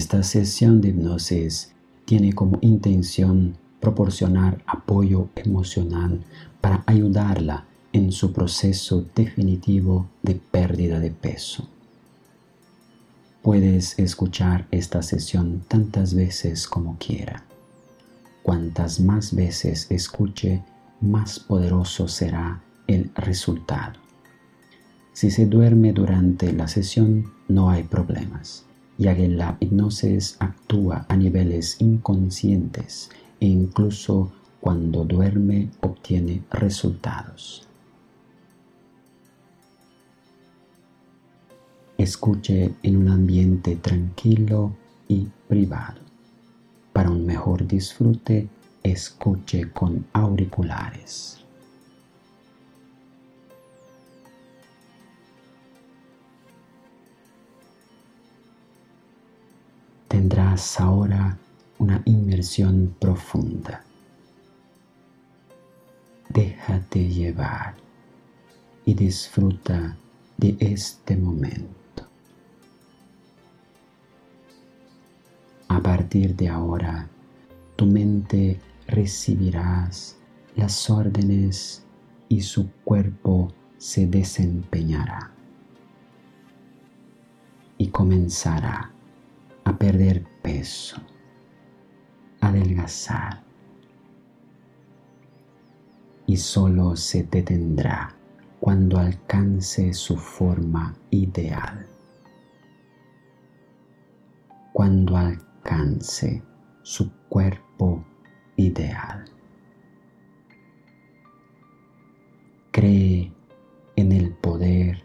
Esta sesión de hipnosis tiene como intención proporcionar apoyo emocional para ayudarla en su proceso definitivo de pérdida de peso. Puedes escuchar esta sesión tantas veces como quiera. Cuantas más veces escuche, más poderoso será el resultado. Si se duerme durante la sesión, no hay problemas, ya que la hipnosis actúa a niveles inconscientes e incluso cuando duerme obtiene resultados. Escuche en un ambiente tranquilo y privado. Para un mejor disfrute, escuche con auriculares. Tendrás ahora una inmersión profunda. Déjate llevar y disfruta de este momento. A partir de ahora, tu mente recibirás las órdenes y su cuerpo se desempeñará y comenzará a perder peso, adelgazar y solo se detendrá cuando alcance su forma ideal. Cuando alcance su cuerpo ideal. Cree en el poder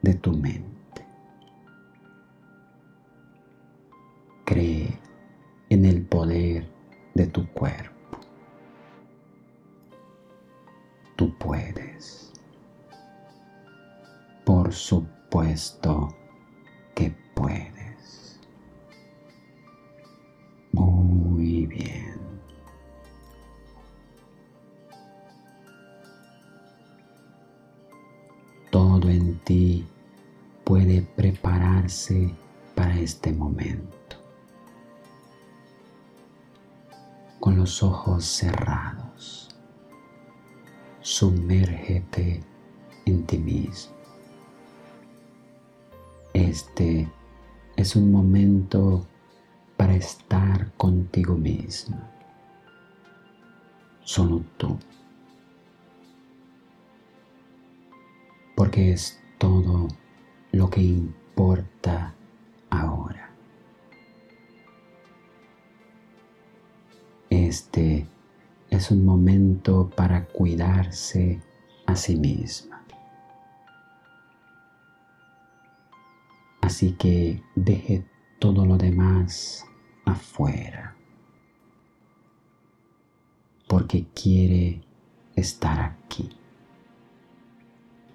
de tu mente. Ojos cerrados, sumérgete en ti mismo. Este es un momento para estar contigo mismo. Solo tú. Porque es todo lo que importa Este es un momento para cuidarse a sí misma. Así que deje todo lo demás afuera. Porque quiere estar aquí.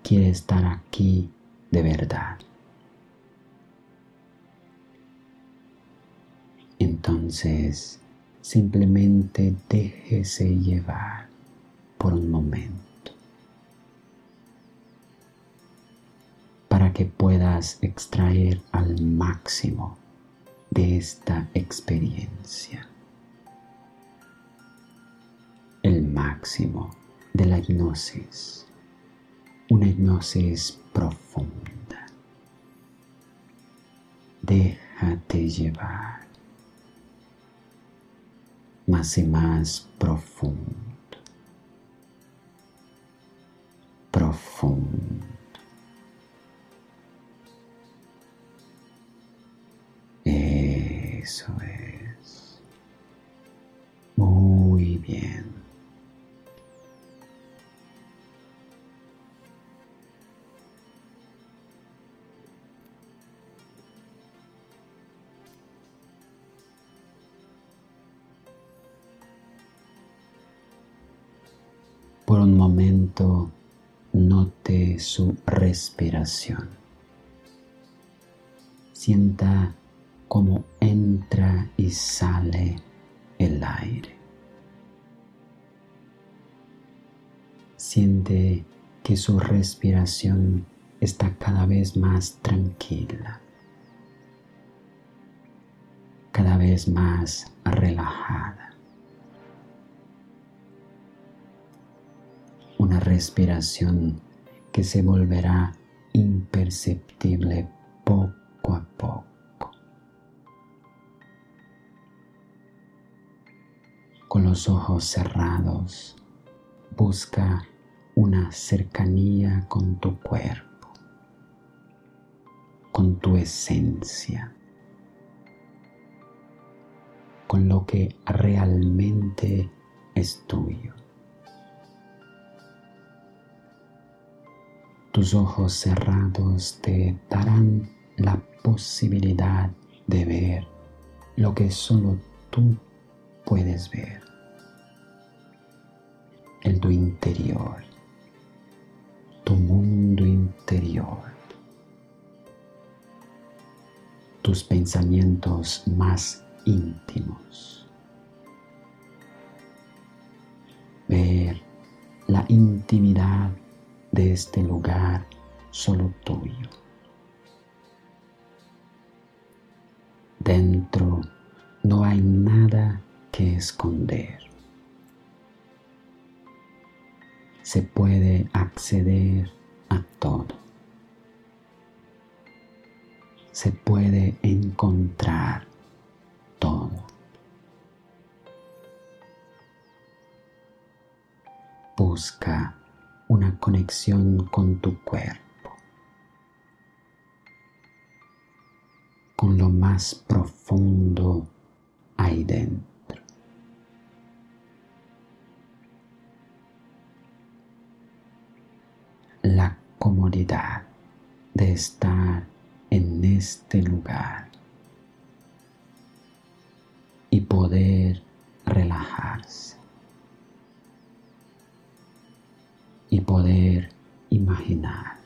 Quiere estar aquí de verdad. Entonces, simplemente déjese llevar por un momento para que puedas extraer al máximo de esta experiencia, el máximo de la hipnosis. Una hipnosis profunda. Déjate llevar más y más profundo, profundo. Eso es. Por un momento note su respiración. Sienta cómo entra y sale el aire. Siente que su respiración está cada vez más tranquila, cada vez más relajada. Respiración que se volverá imperceptible poco a poco. Con los ojos cerrados, busca una cercanía con tu cuerpo, con tu esencia, con lo que realmente es tuyo. Tus ojos cerrados te darán la posibilidad de ver lo que solo tú puedes ver. El tu interior, tu mundo interior, tus pensamientos más íntimos. Ver la intimidad de este lugar solo tuyo. Dentro no hay nada que esconder. Se puede acceder a todo. Se puede encontrar todo. Busca conexión con tu cuerpo, con lo más profundo ahí dentro. La comodidad de estar en este lugar y poder relajarse. Poder imaginar,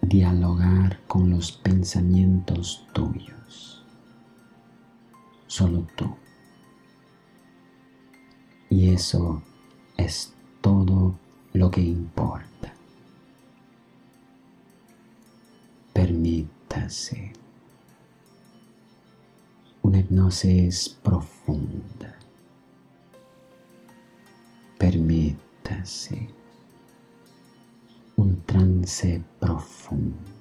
dialogar con los pensamientos tuyos, solo tú. Y eso es todo lo que importa. Permítase una hipnosis profunda Un trance profundo.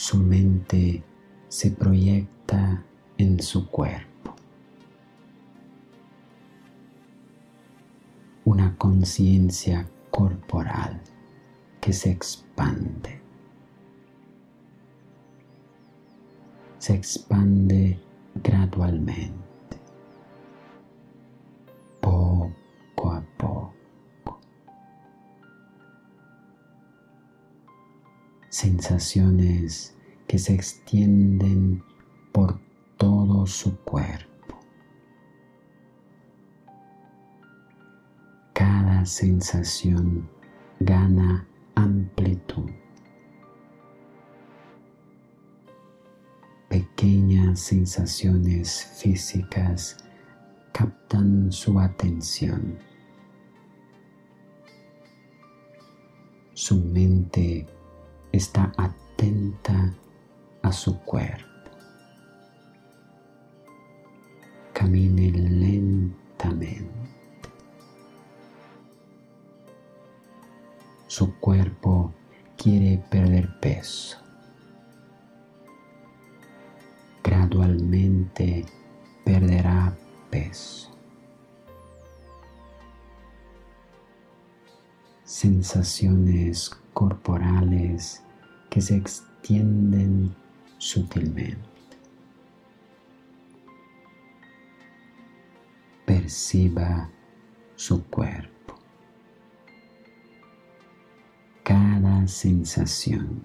Su mente se proyecta en su cuerpo. Una conciencia corporal que se expande. Se expande gradualmente, sensaciones que se extienden por todo su cuerpo. Cada sensación gana amplitud. Pequeñas sensaciones físicas captan su atención. Su mente está atenta a su cuerpo. Camine lentamente. Su cuerpo quiere perder peso. Gradualmente perderá peso. Sensaciones corporales que se extienden sutilmente. Perciba su cuerpo. Cada sensación.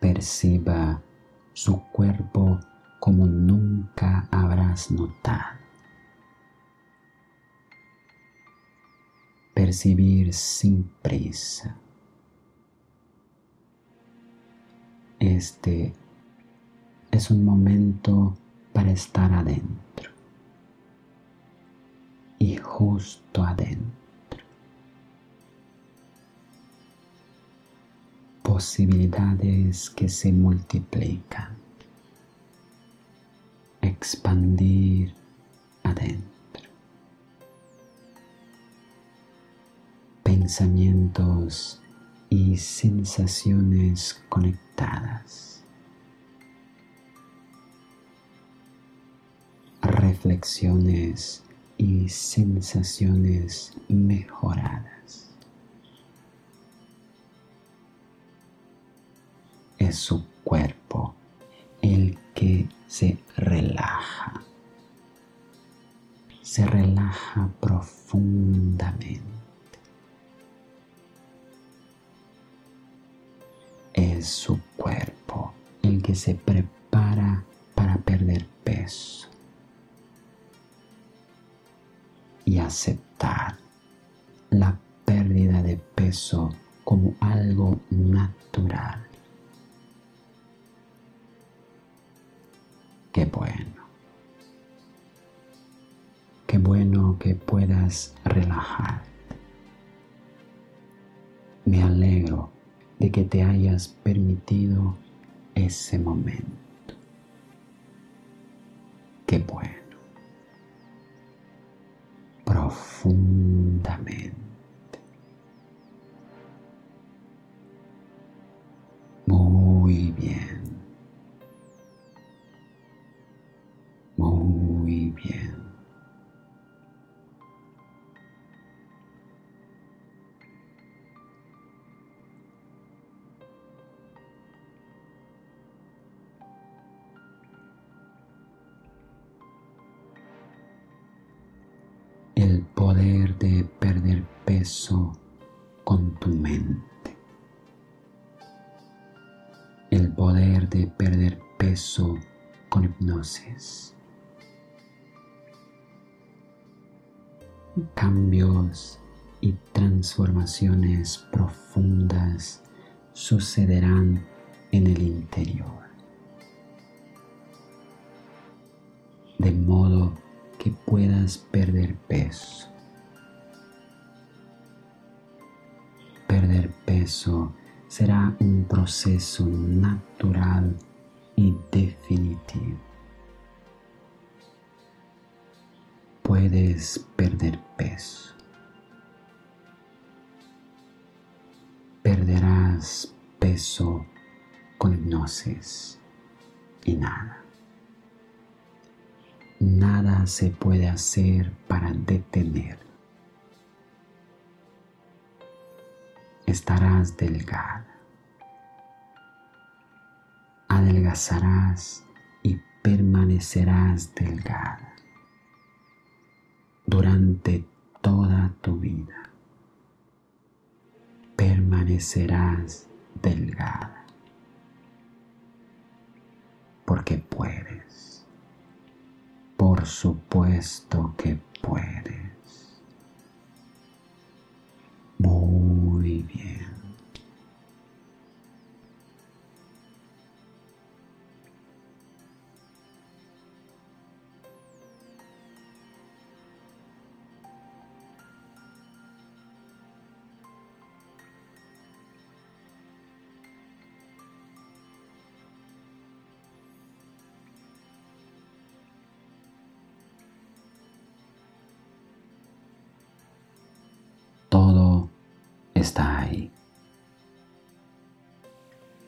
Perciba su cuerpo como nunca habrás notado. Percibir sin prisa. Este es un momento para estar adentro y justo adentro. Posibilidades que se multiplican. Expandir adentro. Pensamientos y sensaciones conectadas. Reflexiones y sensaciones mejoradas. Es su cuerpo el que se relaja. Se relaja profundamente. Su cuerpo el que se prepara para perder peso y aceptar la pérdida de peso como algo natural. Qué bueno. Qué bueno que puedas relajar. Me alegro de que te hayas permitido ese momento. Qué bueno. Profundamente. Perder peso con hipnosis. Cambios y transformaciones profundas sucederán en el interior. De modo que puedas perder peso. Perder peso será un proceso natural y definitivo. Puedes perder peso. Perderás peso con hipnosis y nada. Nada se puede hacer para detener. Estarás delgada adelgazarás y permanecerás delgada durante toda tu vida. Permanecerás delgada porque puedes. Por supuesto que puedes. Muy bien.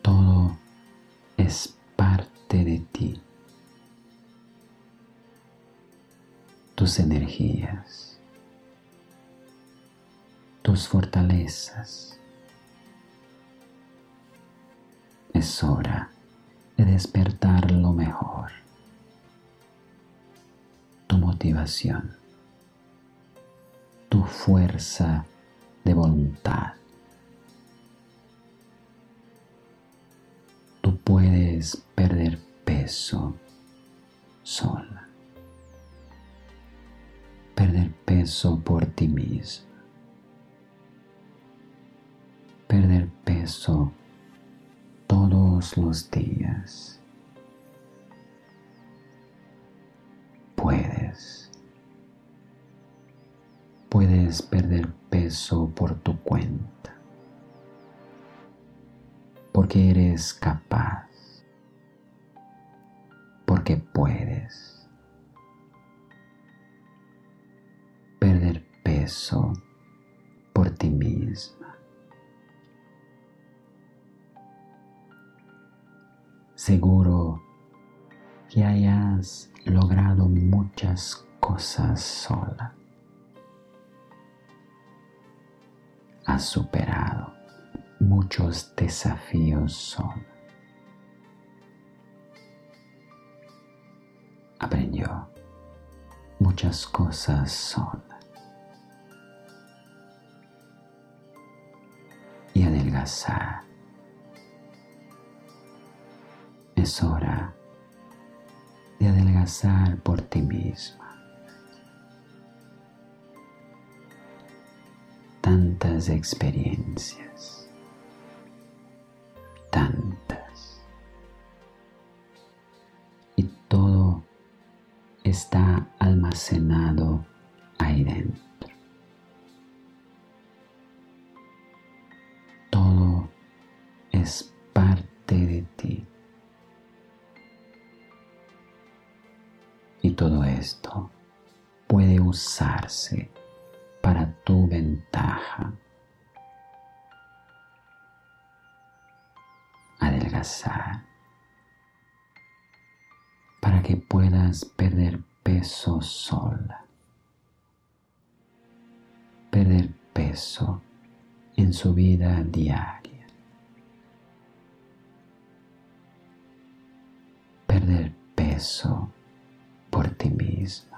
Todo es parte de ti. Tus energías, tus fortalezas. Es hora de despertar lo mejor. Tu motivación, tu fuerza de voluntad. Tú puedes perder peso sola. Perder peso por ti mismo. Perder peso todos los días. Puedes. Puedes perder por tu cuenta. Porque eres capaz. Porque puedes. Perder peso por ti misma. Seguro que hayas logrado muchas cosas sola. Has superado muchos desafíos sola. Aprendió muchas cosas sola. Y adelgazar. Es hora de adelgazar por ti misma. Tantas experiencias, tantas. Y todo está almacenado ahí dentro. Todo es parte de ti. Y todo esto puede usarse para tu ventaja. Adelgazar para que puedas perder peso sola. Perder peso en su vida diaria. Perder peso por ti misma.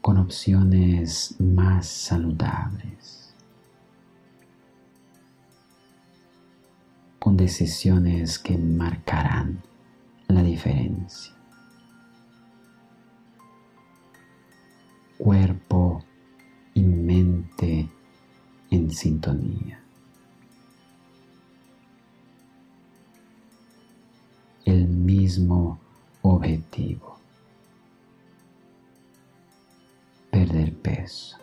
Con opciones más saludables. Con decisiones que marcarán la diferencia. Cuerpo y mente en sintonía. el mismo objetivo. Peso.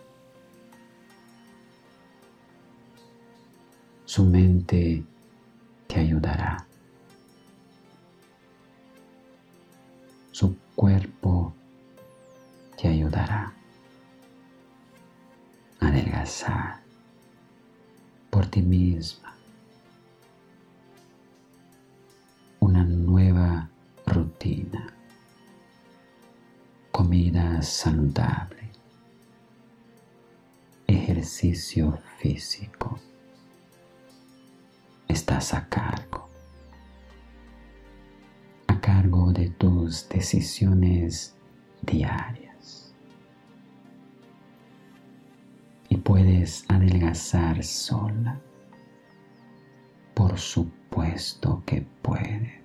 Su mente te ayudará. Su cuerpo te ayudará a adelgazar por ti misma una nueva rutina, comida saludable, ejercicio físico. Estás a cargo, a cargo de tus decisiones diarias. Y puedes adelgazar sola. Por supuesto que puedes.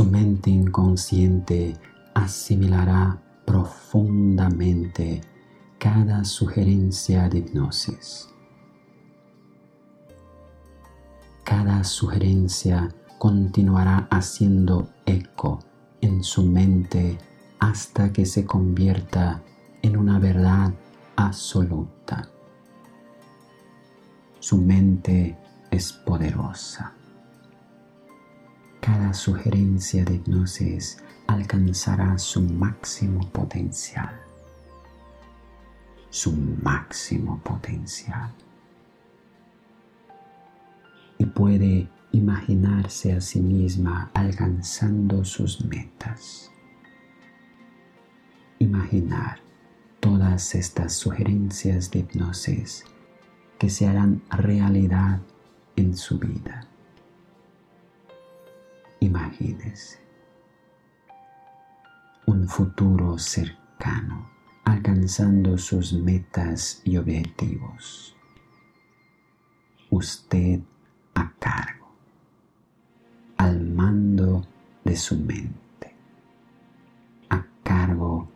Su mente inconsciente asimilará profundamente cada sugerencia de hipnosis. Cada sugerencia continuará haciendo eco en su mente hasta que se convierta en una verdad absoluta. Su mente es poderosa. Cada sugerencia de hipnosis alcanzará su máximo potencial. Su máximo potencial. Y puede imaginarse a sí misma alcanzando sus metas. Imaginar todas estas sugerencias de hipnosis que se harán realidad en su vida. Imagínese un futuro cercano alcanzando sus metas y objetivos. Usted a cargo, al mando de su mente, a cargo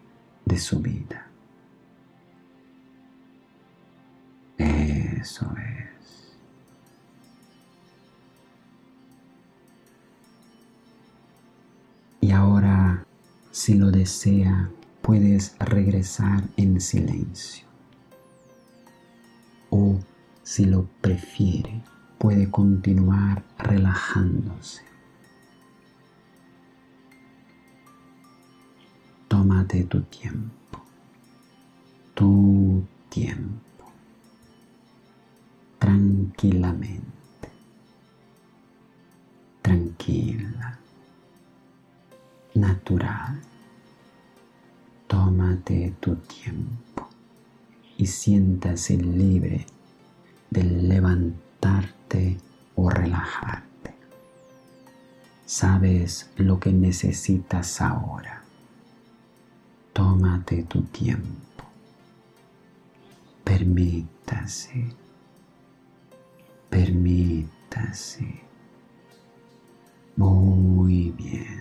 de su vida. Eso es. Si lo desea, puedes regresar en silencio. O, si lo prefiere, puede continuar relajándose. Tómate tu tiempo, tu tiempo tranquilamente, tu tiempo y siéntase libre de levantarte o relajarte. Sabes lo que necesitas ahora. Tómate tu tiempo. Permítase Permítase. Muy bien.